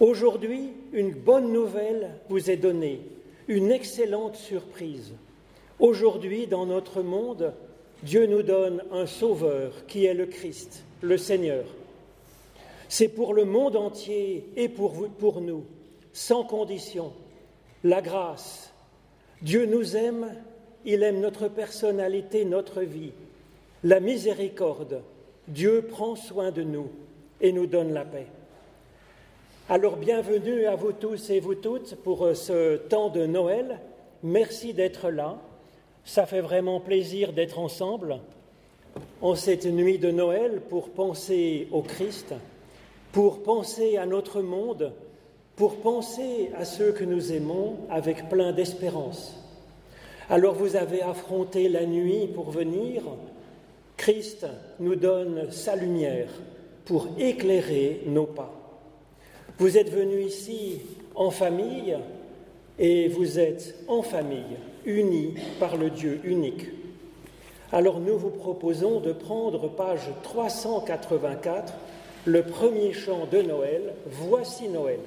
Aujourd'hui, une bonne nouvelle vous est donnée, une excellente surprise. Aujourd'hui, dans notre monde, Dieu nous donne un Sauveur qui est le Christ, le Seigneur. C'est pour le monde entier et pour, vous, pour nous, sans condition, la grâce. Dieu nous aime, il aime notre personnalité, notre vie. La miséricorde, Dieu prend soin de nous et nous donne la paix. Alors bienvenue à vous tous et vous toutes pour euh, ce temps de Noël. Merci d'être là. Ça fait vraiment plaisir d'être ensemble en cette nuit de Noël pour penser au Christ, pour penser à notre monde, pour penser à ceux que nous aimons avec plein d'espérance. Alors vous avez affronté la nuit pour venir. Christ nous donne sa lumière pour éclairer nos pas. Vous êtes venus ici en famille et vous êtes en famille, unis par le Dieu unique. Alors nous vous proposons de prendre page 384, le premier chant de Noël, Voici Noël.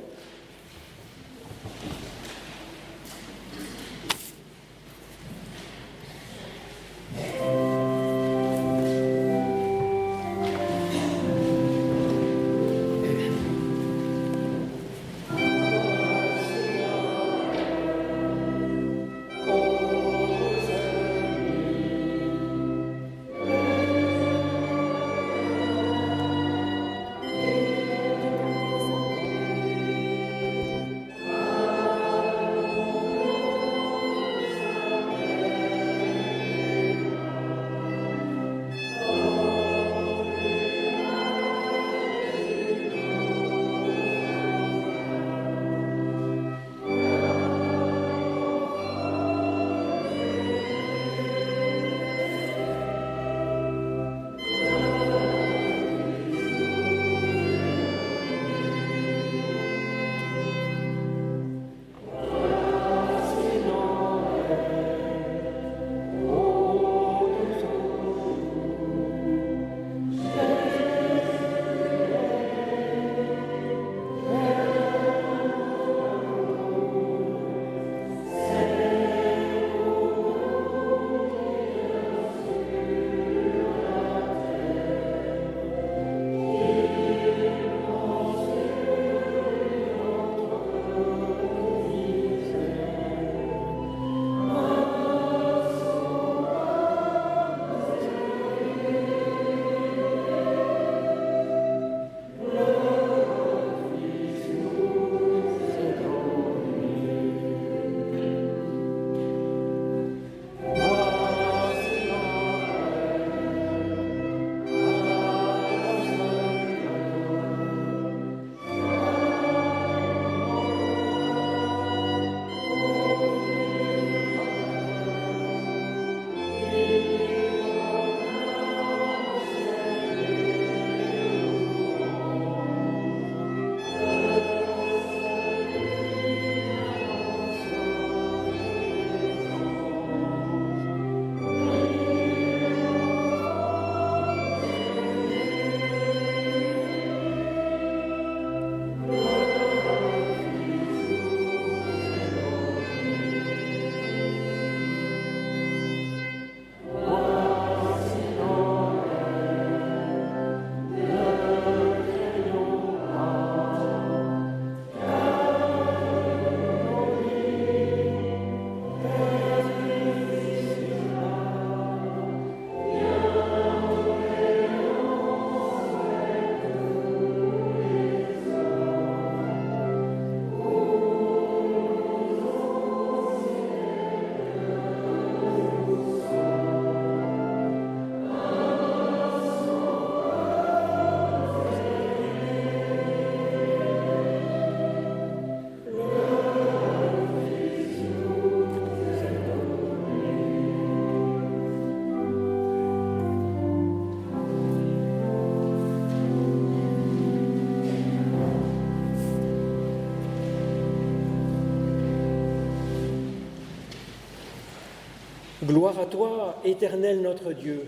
Gloire à toi, éternel notre Dieu.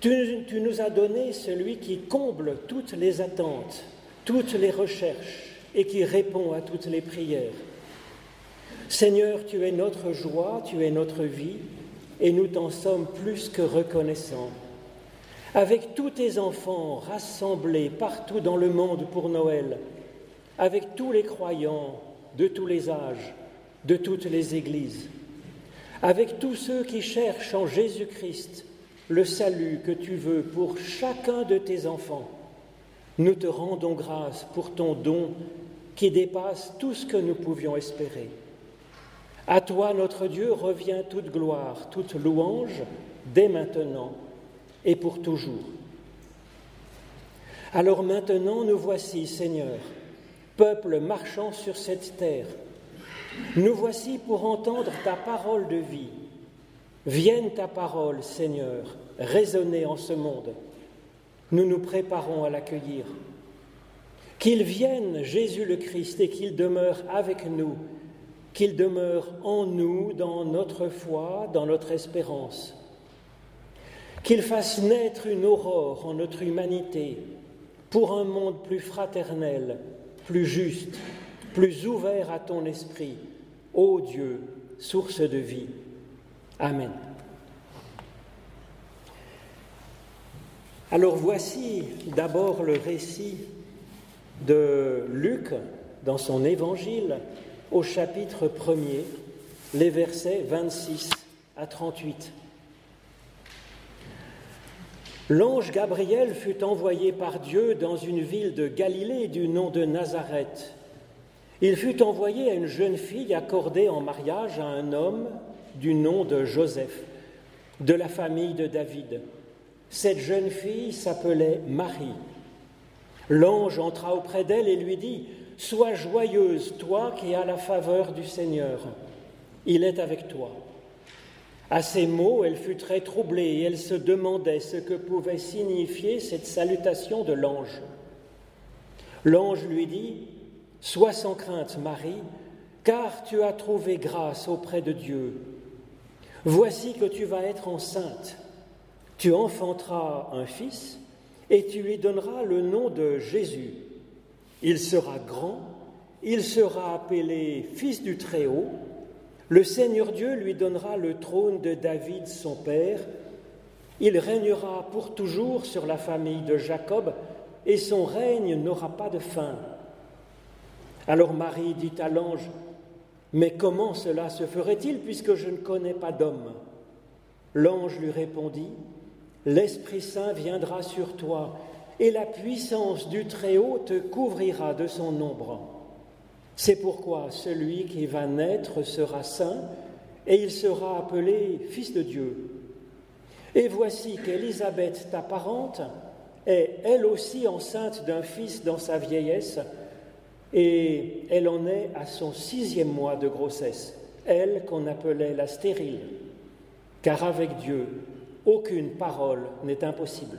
Tu, nous as donné celui qui comble toutes les attentes, toutes les recherches, et qui répond à toutes les prières. Seigneur, tu es notre joie, tu es notre vie, et nous t'en sommes plus que reconnaissants. Avec tous tes enfants rassemblés partout dans le monde pour Noël, avec tous les croyants de tous les âges, de toutes les églises, avec tous ceux qui cherchent en Jésus-Christ le salut que tu veux pour chacun de tes enfants, nous te rendons grâce pour ton don qui dépasse tout ce que nous pouvions espérer. À toi, notre Dieu, revient toute gloire, toute louange, dès maintenant et pour toujours. Alors maintenant, nous voici, Seigneur, peuple marchant sur cette terre. Nous voici pour entendre ta parole de vie. Vienne ta parole, Seigneur, résonner en ce monde. Nous nous préparons à l'accueillir. Qu'il vienne Jésus le Christ et qu'il demeure avec nous, qu'il demeure en nous, dans notre foi, dans notre espérance. Qu'il fasse naître une aurore en notre humanité pour un monde plus fraternel, plus juste, plus ouvert à ton esprit, ô Dieu, source de vie. Amen. Alors voici d'abord le récit de Luc dans son évangile au chapitre 1er, les versets 26 à 38. L'ange Gabriel fut envoyé par Dieu dans une ville de Galilée du nom de Nazareth. Il fut envoyé à une jeune fille accordée en mariage à un homme du nom de Joseph, de la famille de David. Cette jeune fille s'appelait Marie. L'ange entra auprès d'elle et lui dit, Sois joyeuse, toi qui as la faveur du Seigneur. Il est avec toi. À ces mots, elle fut très troublée et elle se demandait ce que pouvait signifier cette salutation de l'ange. L'ange lui dit, Sois sans crainte, Marie, car tu as trouvé grâce auprès de Dieu. Voici que tu vas être enceinte. Tu enfanteras un fils et tu lui donneras le nom de Jésus. Il sera grand, il sera appelé Fils du Très-Haut. Le Seigneur Dieu lui donnera le trône de David, son père. Il régnera pour toujours sur la famille de Jacob, et son règne n'aura pas de fin. Alors Marie dit à l'ange, Mais comment cela se ferait-il puisque je ne connais pas d'homme? L'ange lui répondit, L'Esprit Saint viendra sur toi, et la puissance du Très-Haut te couvrira de son ombre. C'est pourquoi celui qui va naître sera saint, et il sera appelé Fils de Dieu. Et voici qu'Élisabeth, ta parente, est elle aussi enceinte d'un fils dans sa vieillesse, et elle en est à son sixième mois de grossesse, elle qu'on appelait la stérile, car avec Dieu, aucune parole n'est impossible.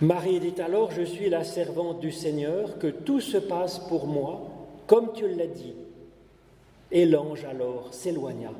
Marie dit alors, je suis la servante du Seigneur, que tout se passe pour moi, comme tu l'as dit. Et l'ange alors s'éloigna.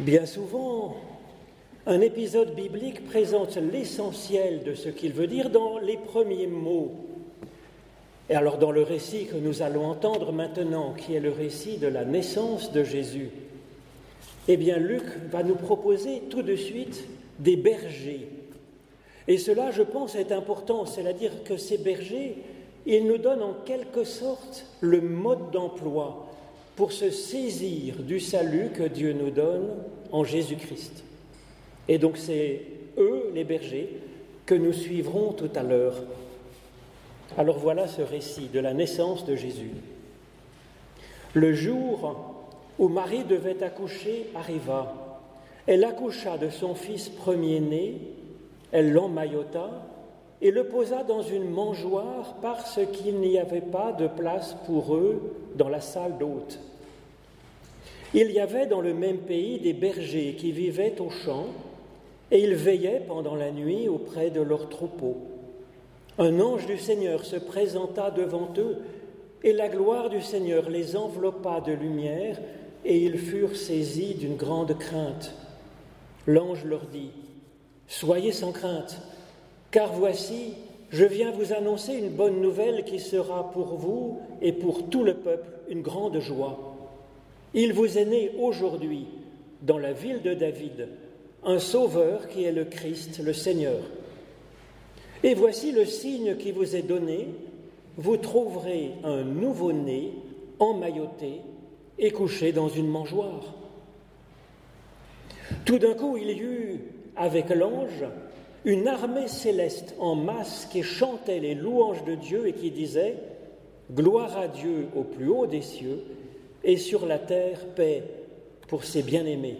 Bien souvent, un épisode biblique présente l'essentiel de ce qu'il veut dire dans les premiers mots. Et alors dans le récit que nous allons entendre maintenant, qui est le récit de la naissance de Jésus, eh bien Luc va nous proposer tout de suite des bergers. Et cela, je pense, est important, c'est-à-dire que ces bergers, ils nous donnent en quelque sorte le mode d'emploi pour se saisir du salut que Dieu nous donne en Jésus-Christ. Et donc c'est eux, les bergers, que nous suivrons tout à l'heure. Alors voilà ce récit de la naissance de Jésus. Le jour où Marie devait accoucher arriva. Elle accoucha de son fils premier-né, elle l'emmaillota et le posa dans une mangeoire parce qu'il n'y avait pas de place pour eux dans la salle d'hôte. Il y avait dans le même pays des bergers qui vivaient au champ, et ils veillaient pendant la nuit auprès de leurs troupeaux. Un ange du Seigneur se présenta devant eux, et la gloire du Seigneur les enveloppa de lumière, et ils furent saisis d'une grande crainte. L'ange leur dit, Soyez sans crainte, car voici, je viens vous annoncer une bonne nouvelle qui sera pour vous et pour tout le peuple une grande joie. Il vous est né aujourd'hui, dans la ville de David, un sauveur qui est le Christ, le Seigneur. Et voici le signe qui vous est donné, vous trouverez un nouveau-né emmailloté et couché dans une mangeoire. Tout d'un coup, il y eut, avec l'ange, une armée céleste en masse qui chantait les louanges de Dieu et qui disait Gloire à Dieu au plus haut des cieux et sur la terre paix pour ses bien-aimés.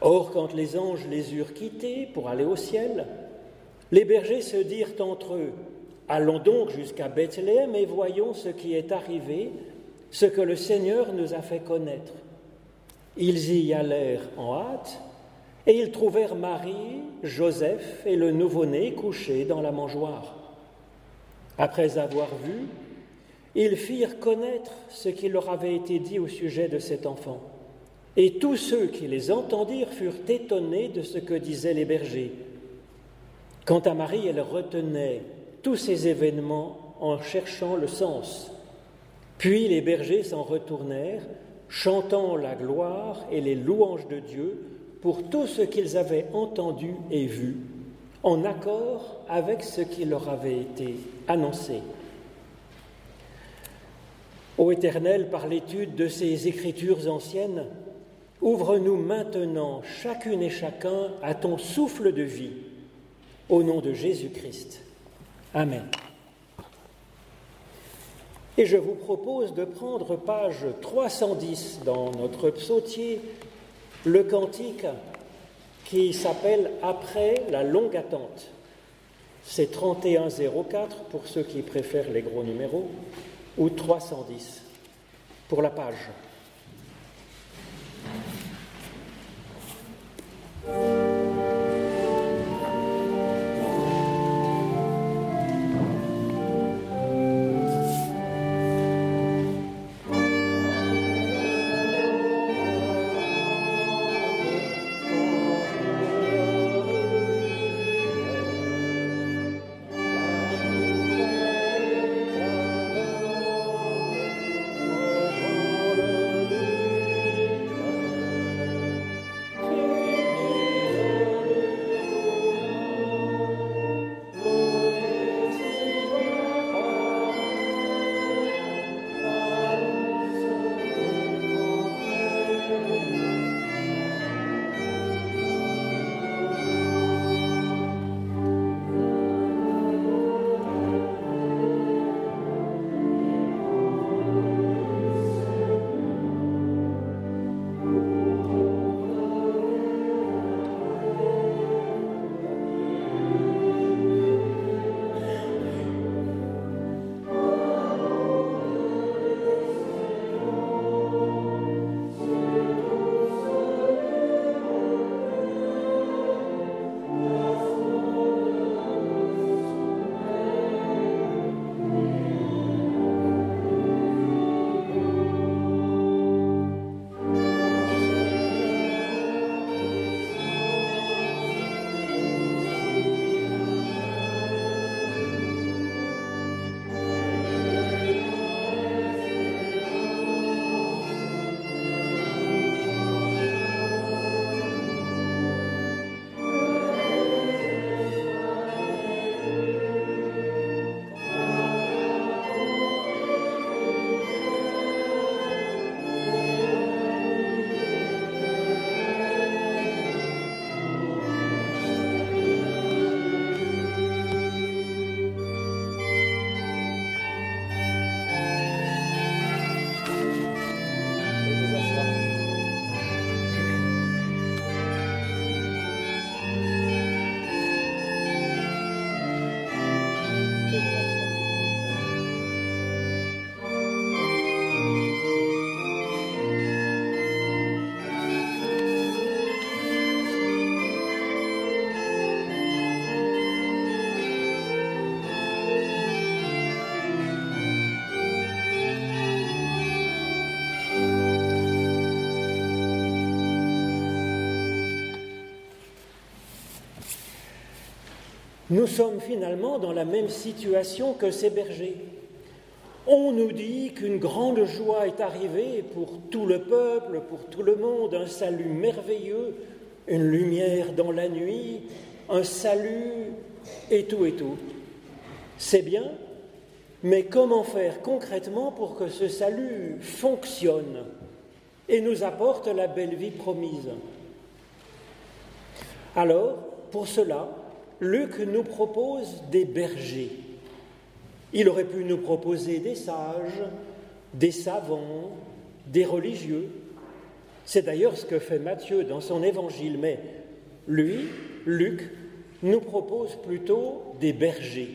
Or, quand les anges les eurent quittés pour aller au ciel, les bergers se dirent entre eux, Allons donc jusqu'à Bethléem et voyons ce qui est arrivé, ce que le Seigneur nous a fait connaître. Ils y allèrent en hâte, et ils trouvèrent Marie, Joseph et le nouveau-né couchés dans la mangeoire. Après avoir vu, ils firent connaître ce qui leur avait été dit au sujet de cet enfant. Et tous ceux qui les entendirent furent étonnés de ce que disaient les bergers. Quant à Marie, elle retenait tous ces événements en cherchant le sens. Puis les bergers s'en retournèrent, chantant la gloire et les louanges de Dieu pour tout ce qu'ils avaient entendu et vu, en accord avec ce qui leur avait été annoncé. Ô Éternel, par l'étude de ces écritures anciennes, ouvre-nous maintenant, chacune et chacun, à ton souffle de vie, au nom de Jésus-Christ. Amen. Et je vous propose de prendre page 310 dans notre psautier, le cantique qui s'appelle Après la longue attente. C'est 3104 pour ceux qui préfèrent les gros numéros ou 310 pour la page. Nous sommes finalement dans la même situation que ces bergers. On nous dit qu'une grande joie est arrivée pour tout le peuple, pour tout le monde, un salut merveilleux, une lumière dans la nuit, un salut et tout et tout. C'est bien, mais comment faire concrètement pour que ce salut fonctionne et nous apporte la belle vie promise? Alors, pour cela, Luc nous propose des bergers. Il aurait pu nous proposer des sages, des savants, des religieux. C'est d'ailleurs ce que fait Matthieu dans son évangile, mais lui, Luc, nous propose plutôt des bergers,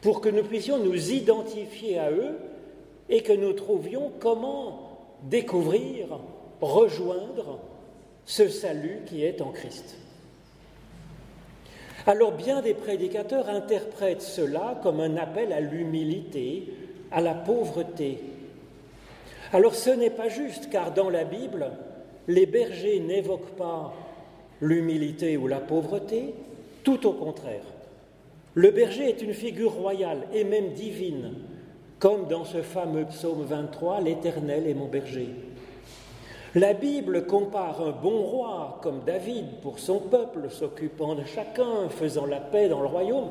pour que nous puissions nous identifier à eux et que nous trouvions comment découvrir, rejoindre ce salut qui est en Christ. Alors bien des prédicateurs interprètent cela comme un appel à l'humilité, à la pauvreté. Alors ce n'est pas juste, car dans la Bible, les bergers n'évoquent pas l'humilité ou la pauvreté, tout au contraire. Le berger est une figure royale et même divine, comme dans ce fameux psaume 23, L'Éternel est mon berger. La Bible compare un bon roi comme David pour son peuple, s'occupant de chacun, faisant la paix dans le royaume.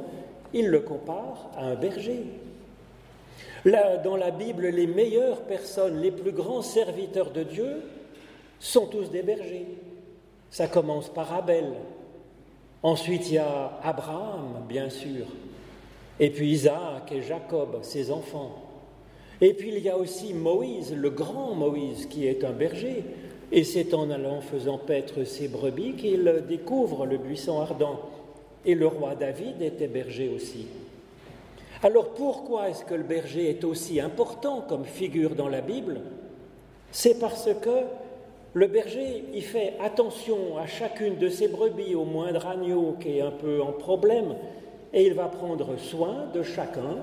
Il le compare à un berger. Là, dans la Bible, les meilleures personnes, les plus grands serviteurs de Dieu sont tous des bergers. Ça commence par Abel. Ensuite, il y a Abraham, bien sûr. Et puis Isaac et Jacob, ses enfants. Et puis il y a aussi Moïse, le grand Moïse, qui est un berger. Et c'est en allant faisant paître ses brebis qu'il découvre le buisson ardent. Et le roi David était berger aussi. Alors pourquoi est-ce que le berger est aussi important comme figure dans la Bible? C'est parce que le berger, il fait attention à chacune de ses brebis, au moindre agneau qui est un peu en problème, et il va prendre soin de chacun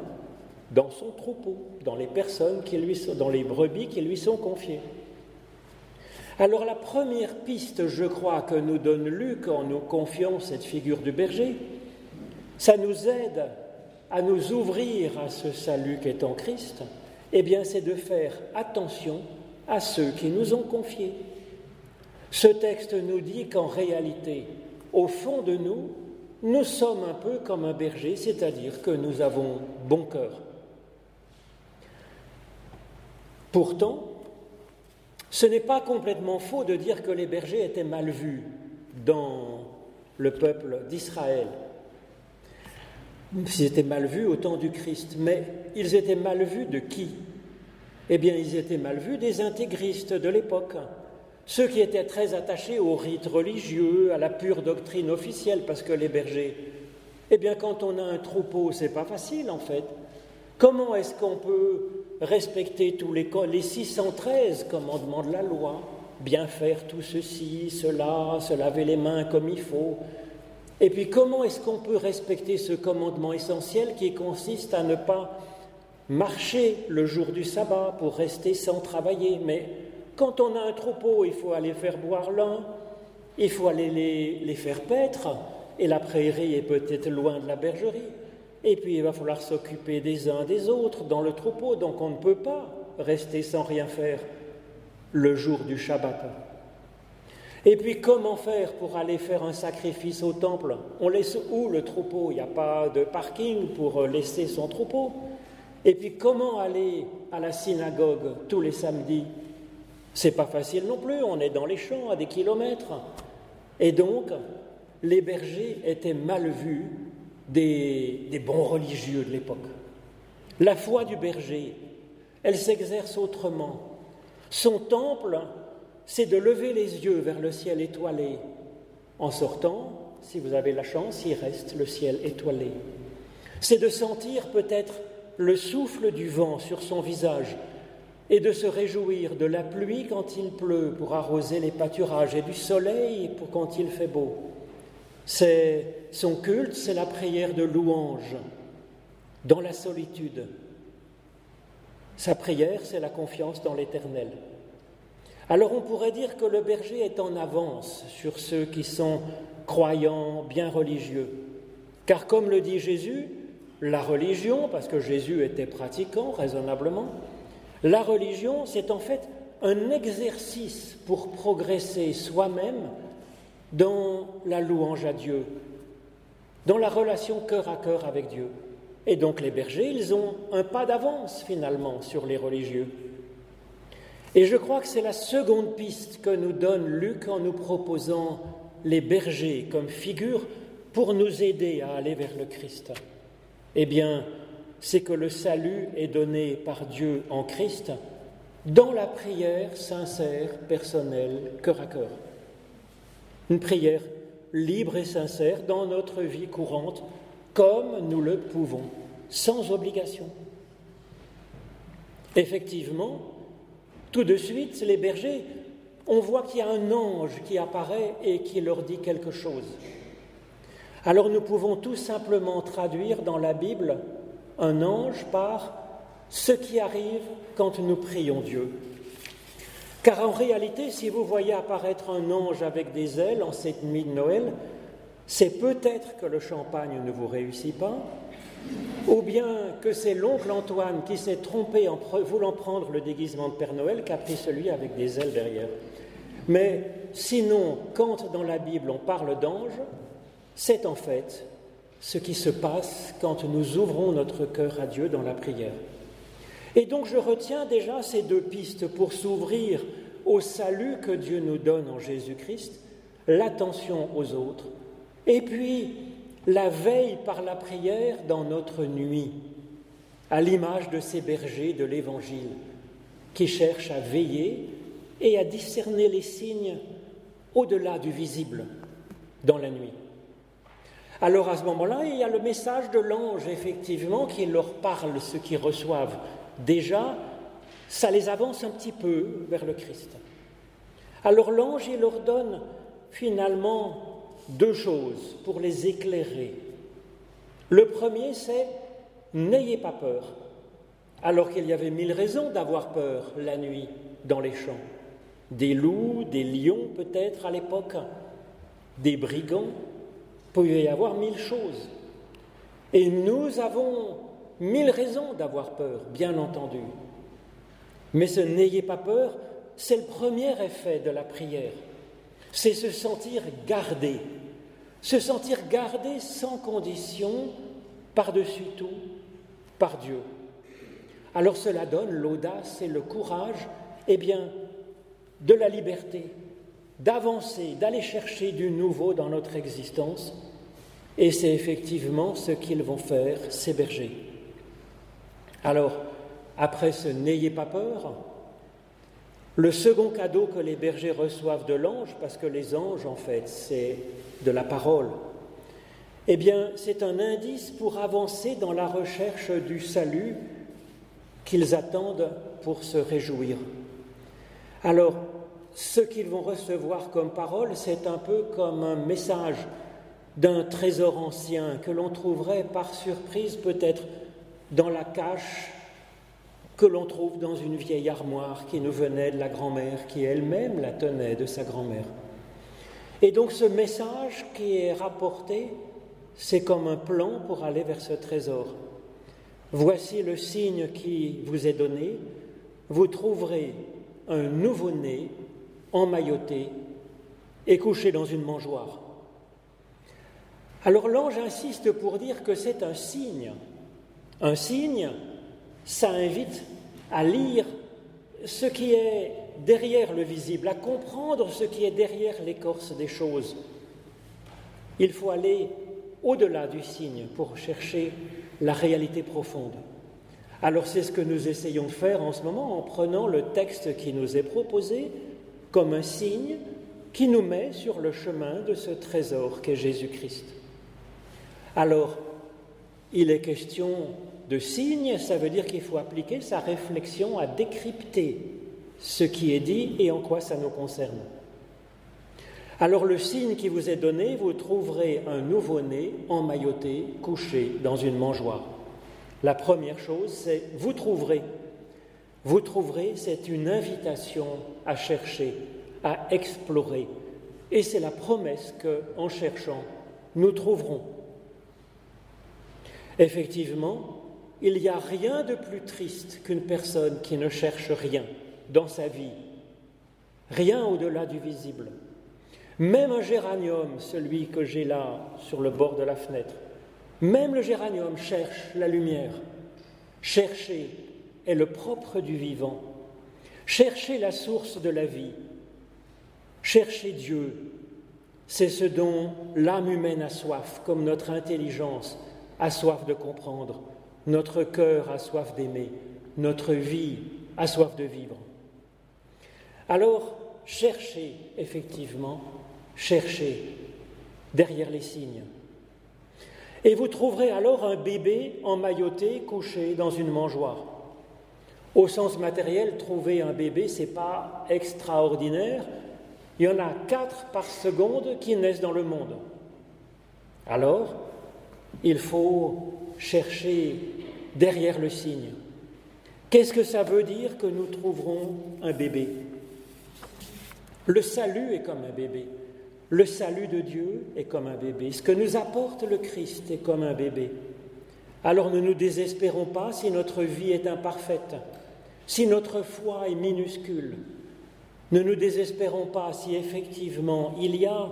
dans son troupeau, dans les personnes qui lui sont, dans les brebis qui lui sont confiées. Alors la première piste, je crois, que nous donne Luc en nous confiant cette figure du berger, ça nous aide à nous ouvrir à ce salut qui est en Christ, eh bien c'est de faire attention à ceux qui nous ont confiés. Ce texte nous dit qu'en réalité, au fond de nous, nous sommes un peu comme un berger, c'est-à-dire que nous avons bon cœur. Pourtant, ce n'est pas complètement faux de dire que les bergers étaient mal vus dans le peuple d'Israël. Ils étaient mal vus au temps du Christ, mais ils étaient mal vus de qui? Eh bien, ils étaient mal vus des intégristes de l'époque, ceux qui étaient très attachés aux rites religieux, à la pure doctrine officielle, parce que les bergers, eh bien, quand on a un troupeau, c'est pas facile en fait. Comment est-ce qu'on peut respecter tous les, les 613 commandements de la loi, bien faire tout ceci, cela, se laver les mains comme il faut. Et puis comment est-ce qu'on peut respecter ce commandement essentiel qui consiste à ne pas marcher le jour du sabbat pour rester sans travailler? Mais quand on a un troupeau, il faut aller faire boire l'un, il faut aller les, faire paître, et la prairie est peut-être loin de la bergerie. Et puis il va falloir s'occuper des uns des autres dans le troupeau, donc on ne peut pas rester sans rien faire le jour du Shabbat. Et puis comment faire pour aller faire un sacrifice au temple? On laisse où le troupeau? Il n'y a pas de parking pour laisser son troupeau. Et puis comment aller à la synagogue tous les samedis? C'est pas facile non plus, on est dans les champs à des kilomètres. Et donc, les bergers étaient mal vus des, bons religieux de l'époque. La foi du berger, elle s'exerce autrement. Son temple, c'est de lever les yeux vers le ciel étoilé. En sortant, si vous avez la chance, il reste le ciel étoilé. C'est de sentir peut-être le souffle du vent sur son visage, et de se réjouir de la pluie quand il pleut pour arroser les pâturages et du soleil pour quand il fait beau. C'est son culte, c'est la prière de louange dans la solitude. Sa prière, c'est la confiance dans l'Éternel. Alors on pourrait dire que le berger est en avance sur ceux qui sont croyants, bien religieux. Car comme le dit Jésus, la religion, parce que Jésus était pratiquant raisonnablement, la religion, c'est en fait un exercice pour progresser soi-même dans la louange à Dieu, dans la relation cœur à cœur avec Dieu. Et donc les bergers, ils ont un pas d'avance finalement sur les religieux. Et je crois que c'est la seconde piste que nous donne Luc en nous proposant les bergers comme figure pour nous aider à aller vers le Christ. Eh bien, c'est que le salut est donné par Dieu en Christ dans la prière sincère, personnelle, cœur à cœur. Une prière libre et sincère dans notre vie courante, comme nous le pouvons, sans obligation. Effectivement, tout de suite, les bergers, on voit qu'il y a un ange qui apparaît et qui leur dit quelque chose. Alors nous pouvons tout simplement traduire dans la Bible un ange par ce qui arrive quand nous prions Dieu. Car en réalité, si vous voyez apparaître un ange avec des ailes en cette nuit de Noël, c'est peut-être que le champagne ne vous réussit pas, ou bien que c'est l'oncle Antoine qui s'est trompé en voulant prendre le déguisement de Père Noël qui a pris celui avec des ailes derrière. Mais sinon, quand dans la Bible on parle d'ange, c'est en fait ce qui se passe quand nous ouvrons notre cœur à Dieu dans la prière. Et donc je retiens déjà ces deux pistes pour s'ouvrir au salut que Dieu nous donne en Jésus-Christ, l'attention aux autres, et puis la veille par la prière dans notre nuit, à l'image de ces bergers de l'Évangile, qui cherchent à veiller et à discerner les signes au-delà du visible dans la nuit. Alors à ce moment-là, il y a le message de l'ange, effectivement, qui leur parle ce qu'ils reçoivent déjà, ça les avance un petit peu vers le Christ. Alors l'ange, il leur donne finalement deux choses pour les éclairer. Le premier, c'est n'ayez pas peur, alors qu'il y avait mille raisons d'avoir peur la nuit dans les champs. Des loups, des lions peut-être à l'époque, des brigands, il pouvait y avoir mille choses. Et nous avons mille raisons d'avoir peur, bien entendu. Mais ce n'ayez pas peur, c'est le premier effet de la prière. C'est se sentir gardé, se sentir gardé sans condition, par-dessus tout, par Dieu. Alors cela donne l'audace et le courage, eh bien, de la liberté, d'avancer, d'aller chercher du nouveau dans notre existence. Et c'est effectivement ce qu'ils vont faire, ces bergers. Alors, après ce N'ayez pas peur, le second cadeau que les bergers reçoivent de l'ange, parce que les anges, en fait, c'est de la parole, eh bien, c'est un indice pour avancer dans la recherche du salut qu'ils attendent pour se réjouir. Alors, ce qu'ils vont recevoir comme parole, c'est un peu comme un message d'un trésor ancien que l'on trouverait par surprise peut-être dans la cache que l'on trouve dans une vieille armoire qui nous venait de la grand-mère, qui elle-même la tenait de sa grand-mère. Et donc ce message qui est rapporté, c'est comme un plan pour aller vers ce trésor. Voici le signe qui vous est donné. Vous trouverez un nouveau-né emmailloté et couché dans une mangeoire. Alors l'ange insiste pour dire que c'est un signe un signe, ça invite à lire ce qui est derrière le visible, à comprendre ce qui est derrière l'écorce des choses. Il faut aller au-delà du signe pour chercher la réalité profonde. Alors c'est ce que nous essayons de faire en ce moment en prenant le texte qui nous est proposé comme un signe qui nous met sur le chemin de ce trésor qu'est Jésus-Christ. Alors, il est question de signe, ça veut dire qu'il faut appliquer sa réflexion à décrypter ce qui est dit et en quoi ça nous concerne. Alors le signe qui vous est donné, vous trouverez un nouveau-né emmailloté, couché dans une mangeoire. La première chose, c'est vous trouverez. Vous trouverez, c'est une invitation à chercher, à explorer. Et c'est la promesse que, en cherchant, nous trouverons. Effectivement, il n'y a rien de plus triste qu'une personne qui ne cherche rien dans sa vie, rien au-delà du visible. Même un géranium, celui que j'ai là sur le bord de la fenêtre, même le géranium cherche la lumière. Chercher est le propre du vivant. Chercher la source de la vie. Chercher Dieu, c'est ce dont l'âme humaine a soif, comme notre intelligence a soif de comprendre, notre cœur a soif d'aimer, notre vie a soif de vivre. Alors, cherchez effectivement, cherchez derrière les signes. Et vous trouverez alors un bébé emmailloté couché dans une mangeoire. Au sens matériel, trouver un bébé, ce n'est pas extraordinaire. Il y en a quatre par seconde qui naissent dans le monde. Alors, il faut chercher derrière le signe. Qu'est-ce que ça veut dire que nous trouverons un bébé? Le salut est comme un bébé. Le salut de Dieu est comme un bébé. Ce que nous apporte le Christ est comme un bébé. Alors ne nous désespérons pas si notre vie est imparfaite, si notre foi est minuscule. Ne nous désespérons pas si effectivement il y a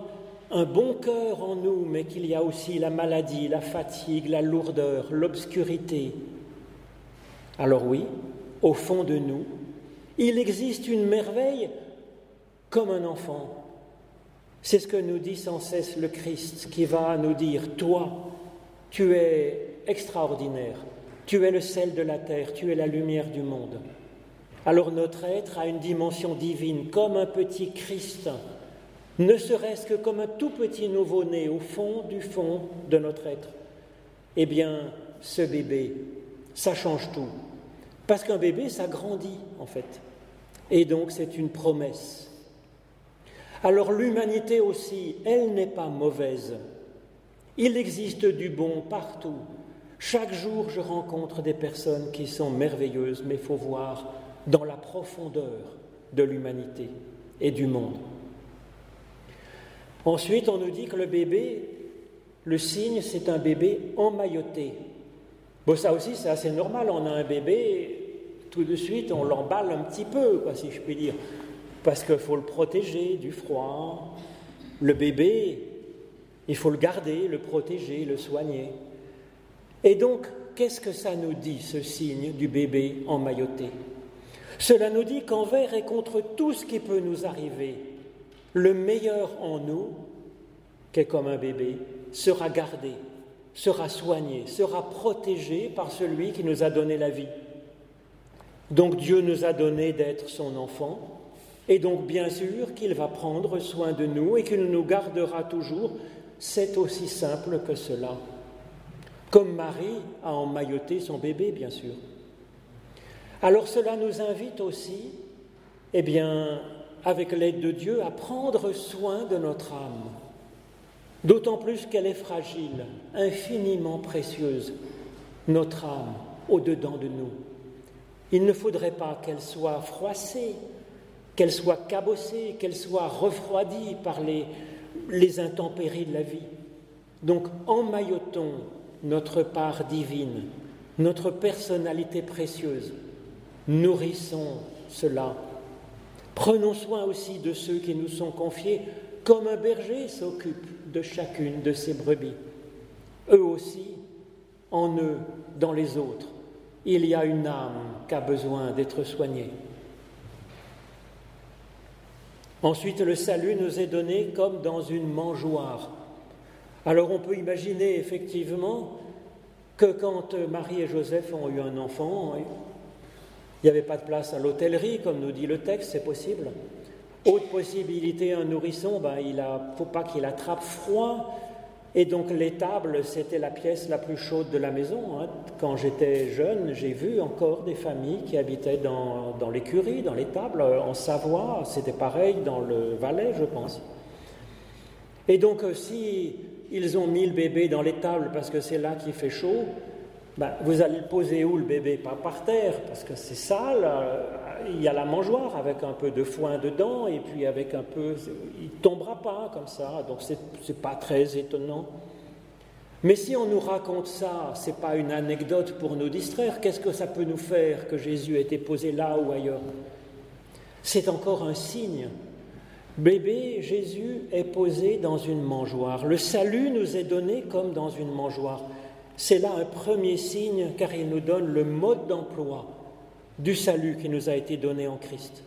un bon cœur en nous, mais qu'il y a aussi la maladie, la fatigue, la lourdeur, l'obscurité. Alors oui, au fond de nous, il existe une merveille comme un enfant c'est ce que nous dit sans cesse le Christ qui va nous dire, toi, tu es extraordinaire, tu es le sel de la terre, tu es la lumière du monde. Alors notre être a une dimension divine, comme un petit Christ, ne serait-ce que comme un tout petit nouveau-né au fond du fond de notre être. Eh bien, ce bébé, ça change tout. Parce qu'un bébé, ça grandit, en fait. Et donc, c'est une promesse. Alors l'humanité aussi, elle n'est pas mauvaise. Il existe du bon partout. Chaque jour, je rencontre des personnes qui sont merveilleuses, mais il faut voir dans la profondeur de l'humanité et du monde. Ensuite, on nous dit que le bébé, le signe, c'est un bébé emmailloté. Bon, ça aussi, c'est assez normal. On a un bébé, tout de suite, on l'emballe un petit peu, quoi, si je puis dire parce qu'il faut le protéger du froid. Le bébé, il faut le garder, le protéger, le soigner. Et donc, qu'est-ce que ça nous dit, ce signe du bébé emmailloté? Cela nous dit qu'envers et contre tout ce qui peut nous arriver, le meilleur en nous, qui est comme un bébé, sera gardé, sera soigné, sera protégé par celui qui nous a donné la vie. Donc Dieu nous a donné d'être son enfant, et donc, bien sûr, qu'il va prendre soin de nous et qu'il nous gardera toujours. C'est aussi simple que cela. Comme Marie a emmailloté son bébé, bien sûr. Alors cela nous invite aussi, eh bien, avec l'aide de Dieu, à prendre soin de notre âme, d'autant plus qu'elle est fragile, infiniment précieuse, notre âme, au-dedans de nous. Il ne faudrait pas qu'elle soit froissée, qu'elle soit cabossée, qu'elle soit refroidie par les, les intempéries de la vie. Donc emmaillotons notre part divine, notre personnalité précieuse, nourrissons cela. Prenons soin aussi de ceux qui nous sont confiés, comme un berger s'occupe de chacune de ses brebis. Eux aussi, en eux, dans les autres, il y a une âme qui a besoin d'être soignée. Ensuite, le salut nous est donné comme dans une mangeoire. Alors on peut imaginer effectivement que quand Marie et Joseph ont eu un enfant, il n'y avait pas de place à l'hôtellerie, comme nous dit le texte, c'est possible. Autre possibilité, un nourrisson, ben, il ne faut pas qu'il attrape froid, et donc l'étable, c'était la pièce la plus chaude de la maison. Hein. Quand j'étais jeune, j'ai vu encore des familles qui habitaient dans, l'écurie, dans l'étable, en Savoie. C'était pareil dans le Valais, je pense. Et donc, euh, si ils ont mis le bébé dans l'étable parce que c'est là qu'il fait chaud, ben, vous allez le poser où le bébé? Pas par terre, parce que c'est sale. Il y a la mangeoire avec un peu de foin dedans, et puis avec un peu. Il tombera pas comme ça, donc ce n'est pas très étonnant. Mais si on nous raconte ça, ce n'est pas une anecdote pour nous distraire, qu'est-ce que ça peut nous faire que Jésus ait été posé là ou ailleurs? C'est encore un signe. Bébé Jésus est posé dans une mangeoire. Le salut nous est donné comme dans une mangeoire. C'est là un premier signe car il nous donne le mode d'emploi du salut qui nous a été donné en Christ.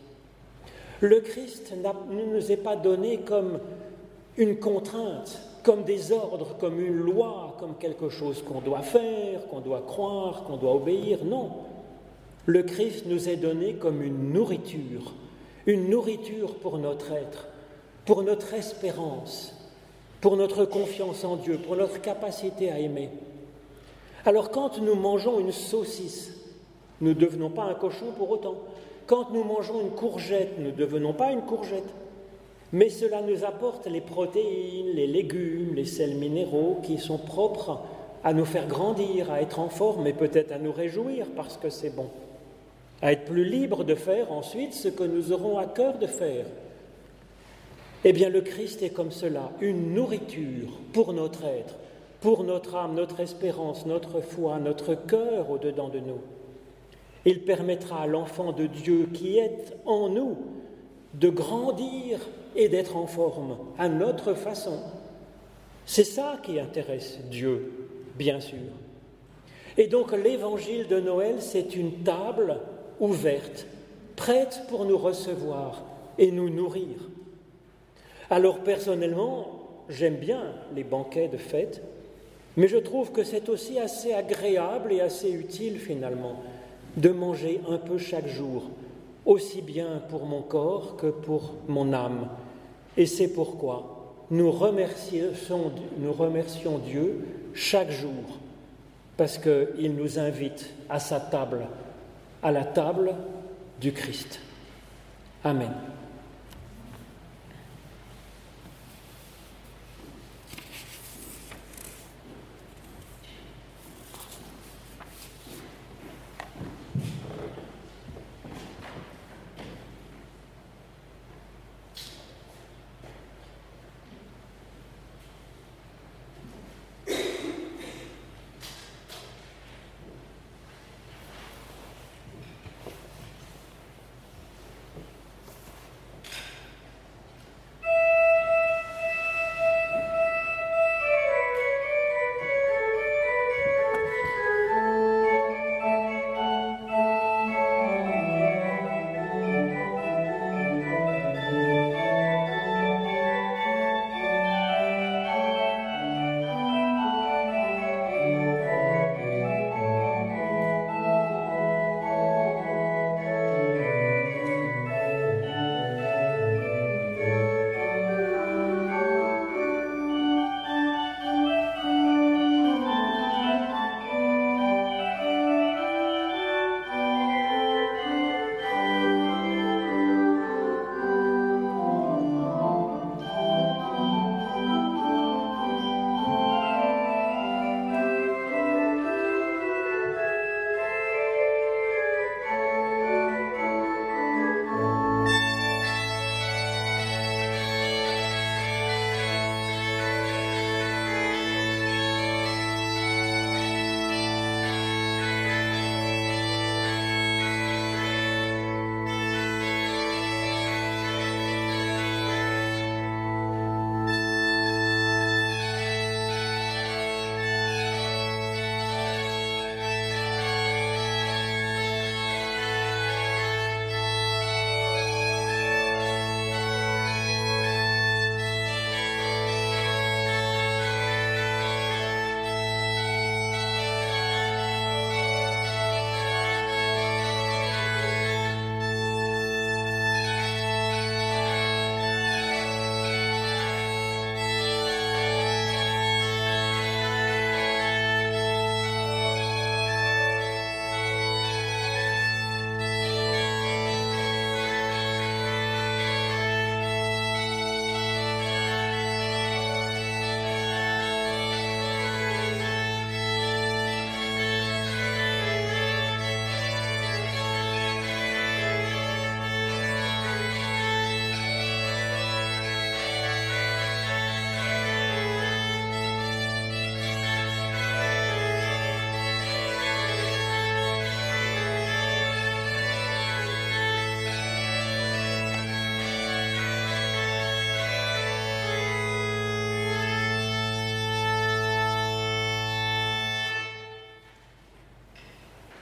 Le Christ ne nous est pas donné comme une contrainte, comme des ordres, comme une loi, comme quelque chose qu'on doit faire, qu'on doit croire, qu'on doit obéir. Non. Le Christ nous est donné comme une nourriture, une nourriture pour notre être, pour notre espérance, pour notre confiance en Dieu, pour notre capacité à aimer. Alors quand nous mangeons une saucisse, ne devenons pas un cochon pour autant. Quand nous mangeons une courgette, nous ne devenons pas une courgette. Mais cela nous apporte les protéines, les légumes, les sels minéraux qui sont propres à nous faire grandir, à être en forme et peut-être à nous réjouir parce que c'est bon. À être plus libre de faire ensuite ce que nous aurons à cœur de faire. Eh bien, le Christ est comme cela, une nourriture pour notre être, pour notre âme, notre espérance, notre foi, notre cœur au-dedans de nous. Il permettra à l'enfant de Dieu qui est en nous de grandir et d'être en forme à notre façon. C'est ça qui intéresse Dieu, bien sûr. Et donc l'évangile de Noël, c'est une table ouverte, prête pour nous recevoir et nous nourrir. Alors personnellement, j'aime bien les banquets de fête, mais je trouve que c'est aussi assez agréable et assez utile finalement de manger un peu chaque jour, aussi bien pour mon corps que pour mon âme. Et c'est pourquoi nous remercions, Dieu chaque jour, parce qu'il nous invite à sa table, à la table du Christ. Amen.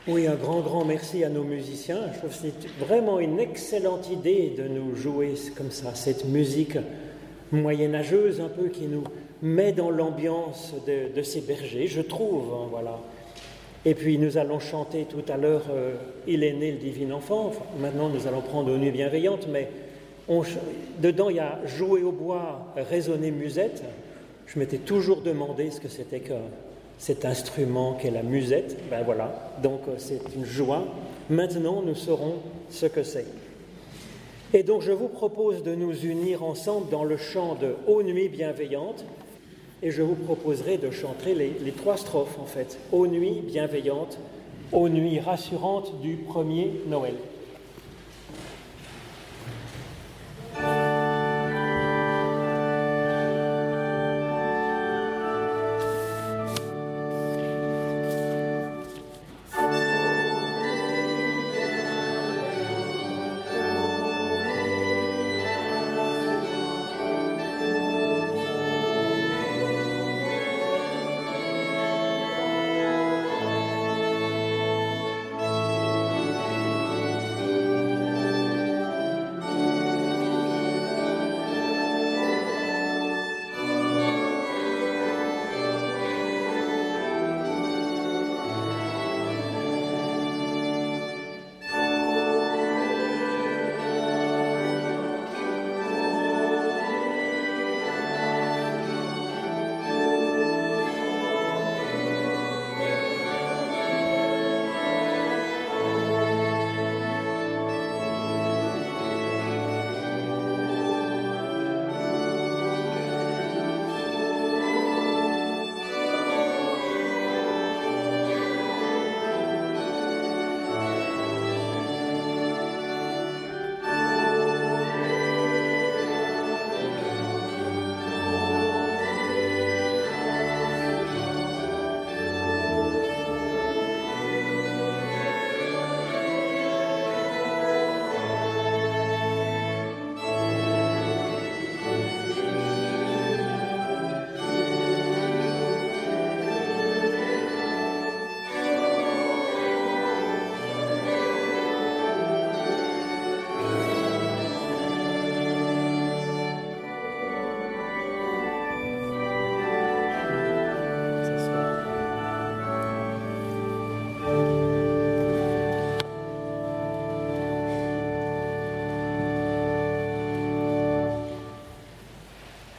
Oui, un grand, grand merci à nos musiciens. Je trouve que c'est vraiment une excellente idée de nous jouer comme ça, cette musique moyenâgeuse un peu qui nous met dans l'ambiance de, ces bergers, je trouve. Hein, voilà. Et puis nous allons chanter tout à l'heure euh, Il est né le divin enfant. maintenant nous allons prendre aux nuits bienveillantes, mais dedans il y a Jouer au bois, résonner musette. Je m'étais toujours demandé ce que c'était que cet instrument qu'est la musette. Ben voilà, donc euh, c'est une joie. Maintenant, nous saurons ce que c'est. Et donc, je vous propose de nous unir ensemble dans le chant de Ô nuit bienveillante. Et je vous proposerai de chanter les, les trois strophes, en fait. Ô nuit bienveillante, ô nuit rassurante du premier Noël.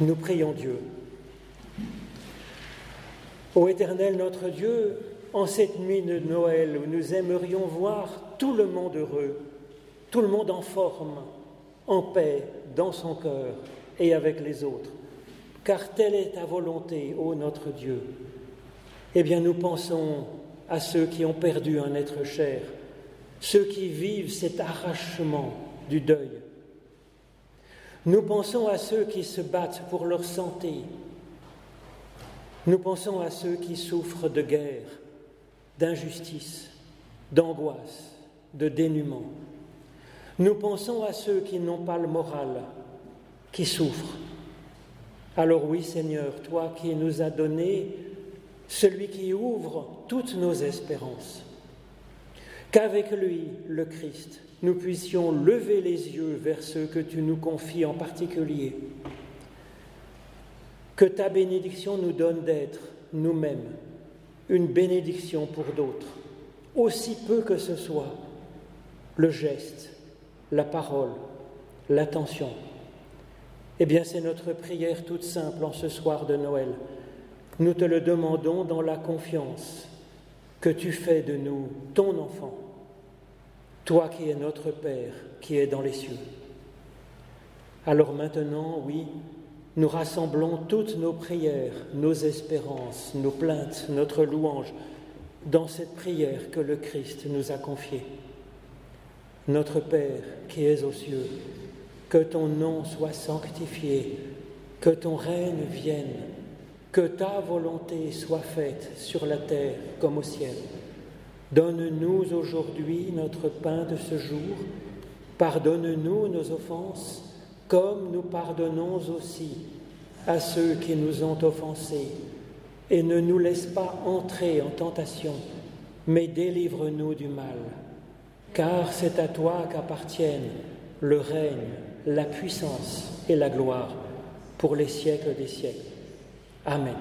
Nous prions Dieu. Ô Éternel notre Dieu, en cette nuit de Noël où nous aimerions voir tout le monde heureux, tout le monde en forme, en paix, dans son cœur et avec les autres, car telle est ta volonté, ô notre Dieu, eh bien nous pensons à ceux qui ont perdu un être cher, ceux qui vivent cet arrachement du deuil, nous pensons à ceux qui se battent pour leur santé. Nous pensons à ceux qui souffrent de guerre, d'injustice, d'angoisse, de dénuement. Nous pensons à ceux qui n'ont pas le moral, qui souffrent. Alors oui Seigneur, toi qui nous as donné celui qui ouvre toutes nos espérances, qu'avec lui, le Christ, nous puissions lever les yeux vers ceux que tu nous confies en particulier. Que ta bénédiction nous donne d'être nous-mêmes une bénédiction pour d'autres, aussi peu que ce soit le geste, la parole, l'attention. Eh bien, c'est notre prière toute simple en ce soir de Noël. Nous te le demandons dans la confiance que tu fais de nous ton enfant toi qui es notre Père, qui es dans les cieux. Alors maintenant, oui, nous rassemblons toutes nos prières, nos espérances, nos plaintes, notre louange dans cette prière que le Christ nous a confiée. Notre Père qui es aux cieux, que ton nom soit sanctifié, que ton règne vienne, que ta volonté soit faite sur la terre comme au ciel. Donne-nous aujourd'hui notre pain de ce jour. Pardonne-nous nos offenses, comme nous pardonnons aussi à ceux qui nous ont offensés. Et ne nous laisse pas entrer en tentation, mais délivre-nous du mal, car c'est à toi qu'appartiennent le règne, la puissance et la gloire pour les siècles des siècles. Amen.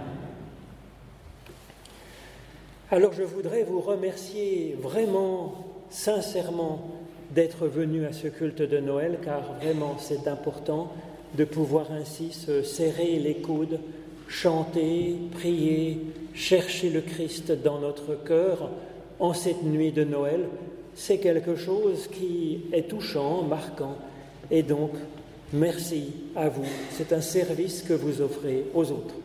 Alors je voudrais vous remercier vraiment, sincèrement, d'être venu à ce culte de Noël, car vraiment c'est important de pouvoir ainsi se serrer les coudes, chanter, prier, chercher le Christ dans notre cœur en cette nuit de Noël. C'est quelque chose qui est touchant, marquant, et donc merci à vous. C'est un service que vous offrez aux autres.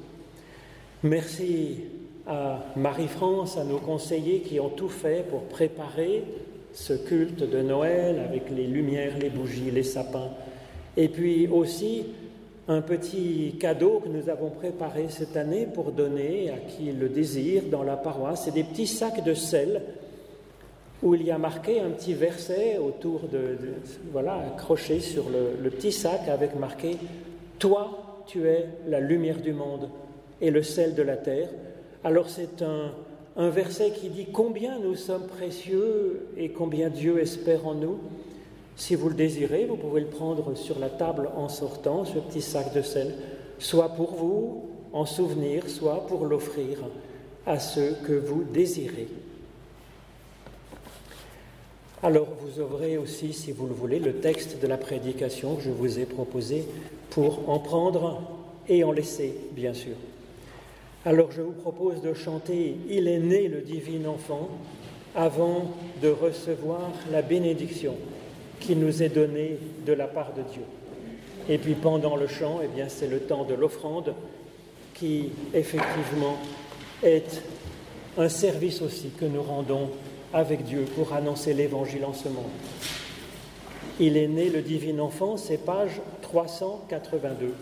Merci à Marie-France, à nos conseillers qui ont tout fait pour préparer ce culte de Noël avec les lumières, les bougies, les sapins. Et puis aussi un petit cadeau que nous avons préparé cette année pour donner à qui le désire dans la paroisse. C'est des petits sacs de sel où il y a marqué un petit verset autour de, voilà, accroché sur le, le petit sac avec marqué Toi, tu es la lumière du monde et le sel de la terre. Alors c'est un, verset qui dit combien nous sommes précieux et combien Dieu espère en nous. Si vous le désirez, vous pouvez le prendre sur la table en sortant, ce petit sac de sel, soit pour vous en souvenir, soit pour l'offrir à ceux que vous désirez. Alors vous aurez aussi, si vous le voulez, le texte de la prédication que je vous ai proposé pour en prendre et en laisser, bien sûr. Alors je vous propose de chanter Il est né le divin enfant avant de recevoir la bénédiction qui nous est donnée de la part de Dieu. Et puis pendant le chant, eh bien c'est le temps de l'offrande qui effectivement est un service aussi que nous rendons avec Dieu pour annoncer l'évangile en ce monde. Il est né le divin enfant, c'est page 382.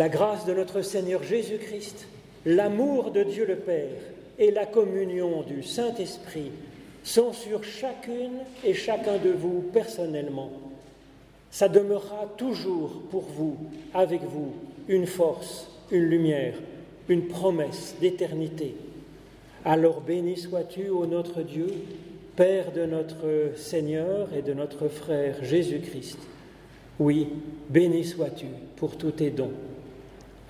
La grâce de notre Seigneur Jésus-Christ, l'amour de Dieu le Père et la communion du Saint-Esprit sont sur chacune et chacun de vous personnellement. Ça demeurera toujours pour vous, avec vous, une force, une lumière, une promesse d'éternité. Alors béni sois-tu, ô notre Dieu, Père de notre Seigneur et de notre frère Jésus-Christ. Oui, béni sois-tu pour tous tes dons.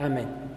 Amen.